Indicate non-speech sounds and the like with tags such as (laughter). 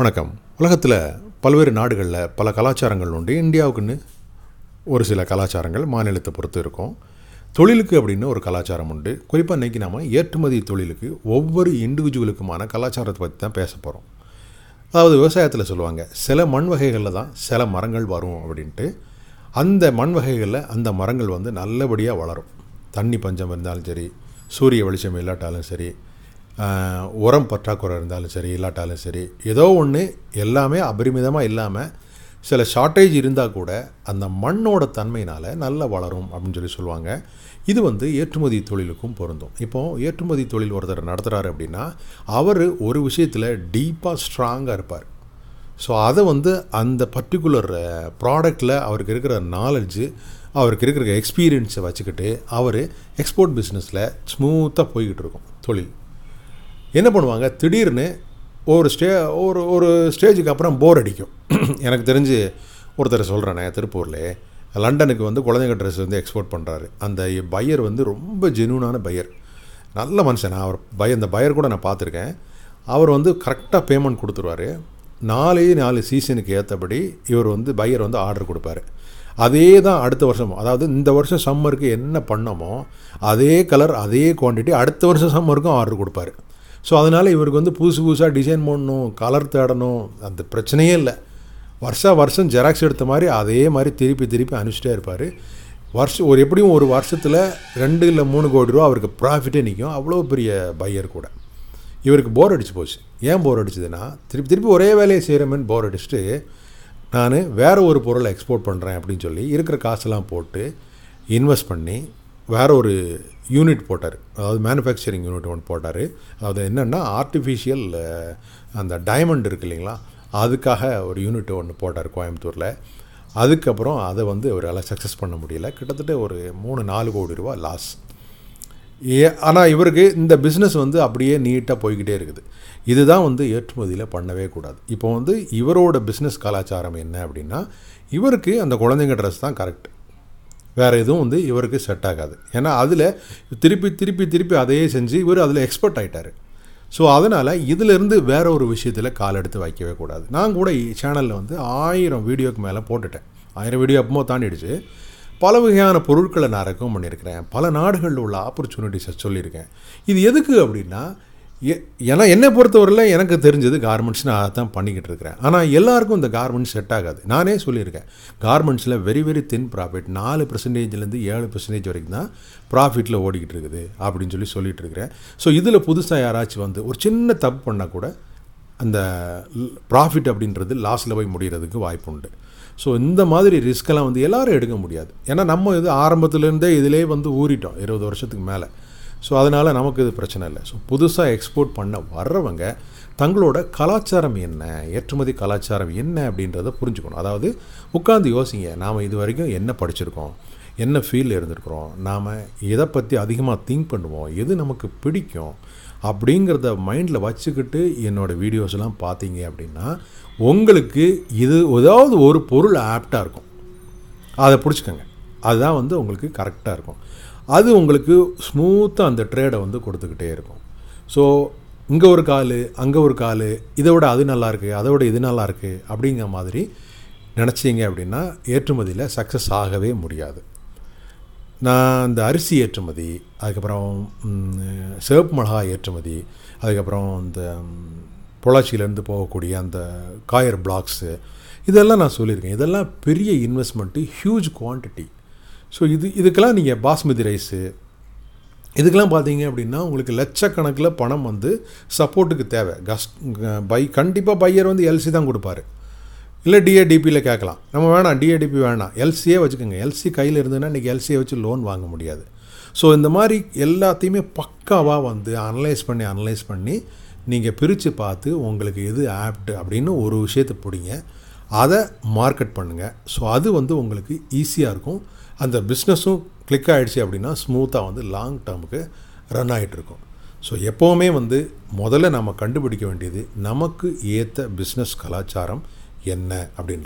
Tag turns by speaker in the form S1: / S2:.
S1: வணக்கம். உலகத்தில் பல்வேறு நாடுகளில் பல கலாச்சாரங்கள் உண்டு. இந்தியாவுக்குன்னு ஒரு சில கலாச்சாரங்கள் மாநிலத்தை பொறுத்து இருக்கும். தொழிலுக்கு அப்படின்னு ஒரு கலாச்சாரம் உண்டு. குறிப்பாக இன்றைக்கி நாம் ஏற்றுமதி தொழிலுக்கு ஒவ்வொரு இண்டிவிஜுவலுக்குமான கலாச்சாரத்தை பற்றி தான் பேச போகிறோம் அதாவது விவசாயத்தில் சொல்லுவாங்க சில மண் வகைகளில் தான் சில மரங்கள் வரும் அப்படின்ட்டு. அந்த மண் வகைகளில் அந்த மரங்கள் வந்து நல்லபடியாக வளரும். தண்ணி பஞ்சம் இருந்தாலும் சரி சூரிய வெளிச்சம் இல்லாட்டாலும் சரி உரம் பற்றாக்குறை இருந்தாலும் சரி இல்லாட்டாலும் சரி ஏதோ ஒன்று எல்லாமே அபரிமிதமாக இல்லாமல் சில ஷார்ட்டேஜ் இருந்தால் கூட அந்த மண்ணோட தன்மையினால் நல்லா வளரும் அப்படின்னு சொல்லி சொல்லுவாங்க. இது வந்து ஏற்றுமதி தொழிலுக்கும் பொருந்தும். இப்போது ஏற்றுமதி தொழில் ஒருத்தர் நடத்துகிறாரு அப்படின்னா அவர் ஒரு விஷயத்தில் டீப்பாக ஸ்ட்ராங்காக இருப்பார். ஸோ அதை வந்து அந்த பர்டிகுலர் ப்ராடக்டில் அவருக்கு இருக்கிற நாலெட்ஜு அவருக்கு இருக்கிற எக்ஸ்பீரியன்ஸை வச்சுக்கிட்டு அவர் எக்ஸ்போர்ட் பிஸ்னஸில் ஸ்மூத்தாக போய்கிட்டு இருக்கும் தொழில். என்ன பண்ணுவாங்க? திடீர்னு ஒரு ஸ்டே ஒரு ஒரு ஸ்டேஜுக்கு அப்புறம் போர் அடிக்கும். (clears throat) எனக்கு தெரிஞ்சு ஒருத்தர் சொல்கிறேனே திருப்பூரில். லண்டனுக்கு வந்து குழந்தைங்க ட்ரெஸ் வந்து எக்ஸ்போர்ட் பண்ணுறாரு அந்த பையர் வந்து ரொம்ப ஜெனூனான பையர். நல்ல மனுஷன். நான் அவர் பய இந்த பையர் கூட நான் பார்த்துருக்கேன். அவர் வந்து கரெக்டாக பேமெண்ட் கொடுத்துருவாரு. நாலே நாலு சீசனுக்கு ஏற்றபடி இவர் வந்து பையர் வந்து ஆர்டர் கொடுப்பாரு. அதே தான் அடுத்த வருஷம் அதாவது இந்த வருஷம் சம்மருக்கு என்ன பண்ணோமோ அதே கலர் அதே குவான்டிட்டி அடுத்த வருஷம் சம்மருக்கும் ஆர்டர் கொடுப்பாரு. ஸோ அதனால் இவருக்கு வந்து புதுசு புதுசாக டிசைன் பண்ணணும் கலர் தேடணும் அந்த பிரச்சனையே இல்லை. வருஷா வருஷம் ஜெராக்ஸ் எடுத்த மாதிரி அதே மாதிரி திருப்பி திருப்பி அனுப்பிச்சிட்டே இருப்பார். வருஷம் ஒரு எப்படியும் ஒரு வருஷத்தில் ரெண்டு இல்லை மூணு கோடி ரூபா அவருக்கு ப்ராஃபிட்டே நிற்கும் அவ்வளோ பெரிய பையர் கூட. இவருக்கு போர் அடிச்சு போச்சு. ஏன் போர் அடிச்சதுன்னா திருப்பி திருப்பி ஒரே வேலையை செய்கிறமேன்னு போர் அடிச்சுட்டு நான் வேறு ஒரு பொருளை எக்ஸ்போர்ட் பண்ணுறேன் அப்படின்னு சொல்லி இருக்கிற காசெல்லாம் போட்டு இன்வெஸ்ட் பண்ணி வேற ஒரு யூனிட் போட்டார். அதாவது மேனுஃபேக்சரிங் யூனிட் ஒன்று போட்டார். அது என்னென்னா ஆர்டிஃபிஷியல் அந்த டைமண்ட் இருக்கு இல்லைங்களா? அதுக்காக ஒரு யூனிட் ஒன்று போட்டார் கோயம்புத்தூரில். அதுக்கப்புறம் அதை வந்து அவரால் சக்ஸஸ் பண்ண முடியல. கிட்டத்தட்ட ஒரு மூணு நாலு கோடி ரூபா லாஸ் ஏ ஆனால் இவருக்கு இந்த பிஸ்னஸ் வந்து அப்படியே நீட்டாக போய்கிட்டே இருக்குது. இதுதான் வந்து ஏற்றுமதியில் பண்ணவே கூடாது. இப்போ வந்து இவரோட பிஸ்னஸ் கலாச்சாரம் என்ன அப்படின்னா இவருக்கு அந்த குழந்தைங்க ட்ரெஸ் தான் கரெக்ட் வேறு எதுவும் வந்து இவருக்கு செட் ஆகாது. ஏன்னா அதில் திருப்பி திருப்பி திருப்பி அதையே செஞ்சு இவர் அதில் எக்ஸ்பர்ட் ஆகிட்டார் ஸோ அதனால் இதிலிருந்து வேற ஒரு விஷயத்தில் கால் எடுத்து வைக்கவே கூடாது. நான் கூட சேனலில் வந்து ஆயிரம் வீடியோக்கு மேலே போட்டுட்டேன். ஆயிரம் வீடியோ அப்பமோ தாண்டிடுச்சு. பல வகையான பொருட்களை நான் ரெக்கமெண்ட் பண்ணியிருக்கிறேன். பல நாடுகளில் உள்ள ஆப்பர்ச்சுனிட்டிஸை சொல்லியிருக்கேன். இது எதுக்கு அப்படின்னா ஏன்னா என்னை பொறுத்தவரையில் எனக்கு தெரிஞ்சது கார்மெண்ட்ஸ் நான் அதை தான் பண்ணிக்கிட்டு இருக்கிறேன். ஆனால் எல்லாருக்கும் இந்த கார்மெண்ட்ஸ் செட் ஆகாது. நானே சொல்லியிருக்கேன். கார்மெண்ட்ஸில் வெரி வெரி தின் ப்ராஃபிட் நாலு பர்சன்டேஜ்லேருந்து ஏழு பர்சன்டேஜ் வரைக்கும் தான் ப்ராஃபிட்டில் ஓடிக்கிட்டு இருக்குது அப்படின்னு சொல்லி சொல்லிட்டு இருக்கிறேன். ஸோ இதில் புதுசாக யாராச்சும் வந்து ஒரு சின்ன தப்பு பண்ணால் கூட அந்த ப்ராஃபிட் அப்படின்றது லாஸில் போய் முடிகிறதுக்கு வாய்ப்பு உண்டு. ஸோ இந்த மாதிரி ரிஸ்க்கெல்லாம் வந்து எல்லோரும் எடுக்க முடியாது. ஏன்னா நம்ம இது ஆரம்பத்துலேருந்தே இதிலே வந்து ஊறிட்டோம். இருபது வருஷத்துக்கு மேலே. ஸோ அதனால் நமக்கு இது பிரச்சனை இல்லை. ஸோ புதுசாக எக்ஸ்போர்ட் பண்ண வர்றவங்க தங்களோட கலாச்சாரம் என்ன ஏற்றுமதி கலாச்சாரம் என்ன அப்படின்றத புரிஞ்சுக்கணும். அதாவது உட்காந்து யோசிங்க நாம் இது வரைக்கும் என்ன படிச்சிருக்கோம் என்ன ஃபீல் இருந்திருக்கிறோம் நாம் எதை பற்றி அதிகமாக திங்க் பண்ணுவோம் எது நமக்கு பிடிக்கும் அப்படிங்கிறத மைண்டில் வச்சுக்கிட்டு என்னோடய வீடியோஸ்லாம் பார்த்தீங்க அப்படின்னா உங்களுக்கு இது ஏதாவது ஒரு பொருள் ஆப்டாக இருக்கும். அதை பிடிச்சிக்கோங்க. அதுதான் வந்து உங்களுக்கு கரெக்டாக இருக்கும். அது உங்களுக்கு ஸ்மூத்தாக அந்த ட்ரேடை வந்து கொடுத்துக்கிட்டே இருக்கும். ஸோ இங்கே ஒரு கால் அங்கே ஒரு கால் இதை விட அது நல்லா இருக்குது அதை விட இது நல்லா இருக்குது அப்படிங்கிற மாதிரி நினச்சிங்க அப்படின்னா ஏற்றுமதியில் சக்ஸஸ் ஆகவே முடியாது. நான் இந்த அரிசி ஏற்றுமதி அதுக்கப்புறம் சிவப்பு மிளகா ஏற்றுமதி அதுக்கப்புறம் இந்த பொள்ளாச்சியிலேருந்து போகக்கூடிய அந்த காயர் பிளாக்ஸு இதெல்லாம் நான் சொல்லியிருக்கேன். இதெல்லாம் பெரிய இன்வெஸ்ட்மெண்ட்டு ஹியூஜ் குவான்டிட்டி ஸோ இது இதுக்கெல்லாம் நீங்கள் பாஸ்மதி ரைஸு. இதுக்கெல்லாம் பார்த்தீங்க அப்படின்னா உங்களுக்கு லட்சக்கணக்கில் பணம் வந்து சப்போர்ட்டுக்கு தேவை. கஸ் பை கண்டிப்பாக பையர் வந்து எல்சி தான் கொடுப்பாரு. இல்லை டிஏடிபியில் கேட்கலாம். நம்ம வேணாம் டிஏடிபி வேணாம். எல்சியே வச்சுக்கோங்க. எல்சி கையில் இருந்ததுன்னா இன்றைக்கி எல்சியை வச்சு லோன் வாங்க முடியாது. ஸோ இந்த மாதிரி எல்லாத்தையுமே பக்காவாக வந்து அனலைஸ் பண்ணி அனலைஸ் பண்ணி நீங்கள் பிரித்து பார்த்து உங்களுக்கு எது ஆப்ட் அப்படின்னு ஒரு விஷயத்தை பிடிங்க. அதை மார்க்கெட் பண்ணுங்கள் ஸோ அது வந்து உங்களுக்கு ஈஸியாக இருக்கும். அந்த பிஸ்னஸும் கிளிக் ஆகிடுச்சு அப்படின்னா ஸ்மூத்தாக வந்து லாங் டேர்முக்கு ரன் ஆகிட்டு இருக்கும். ஸோ எப்போவுமே வந்து முதல்ல நம்ம கண்டுபிடிக்க வேண்டியது நமக்கு ஏற்ற பிஸ்னஸ் கலாச்சாரம் என்ன அப்படின்ற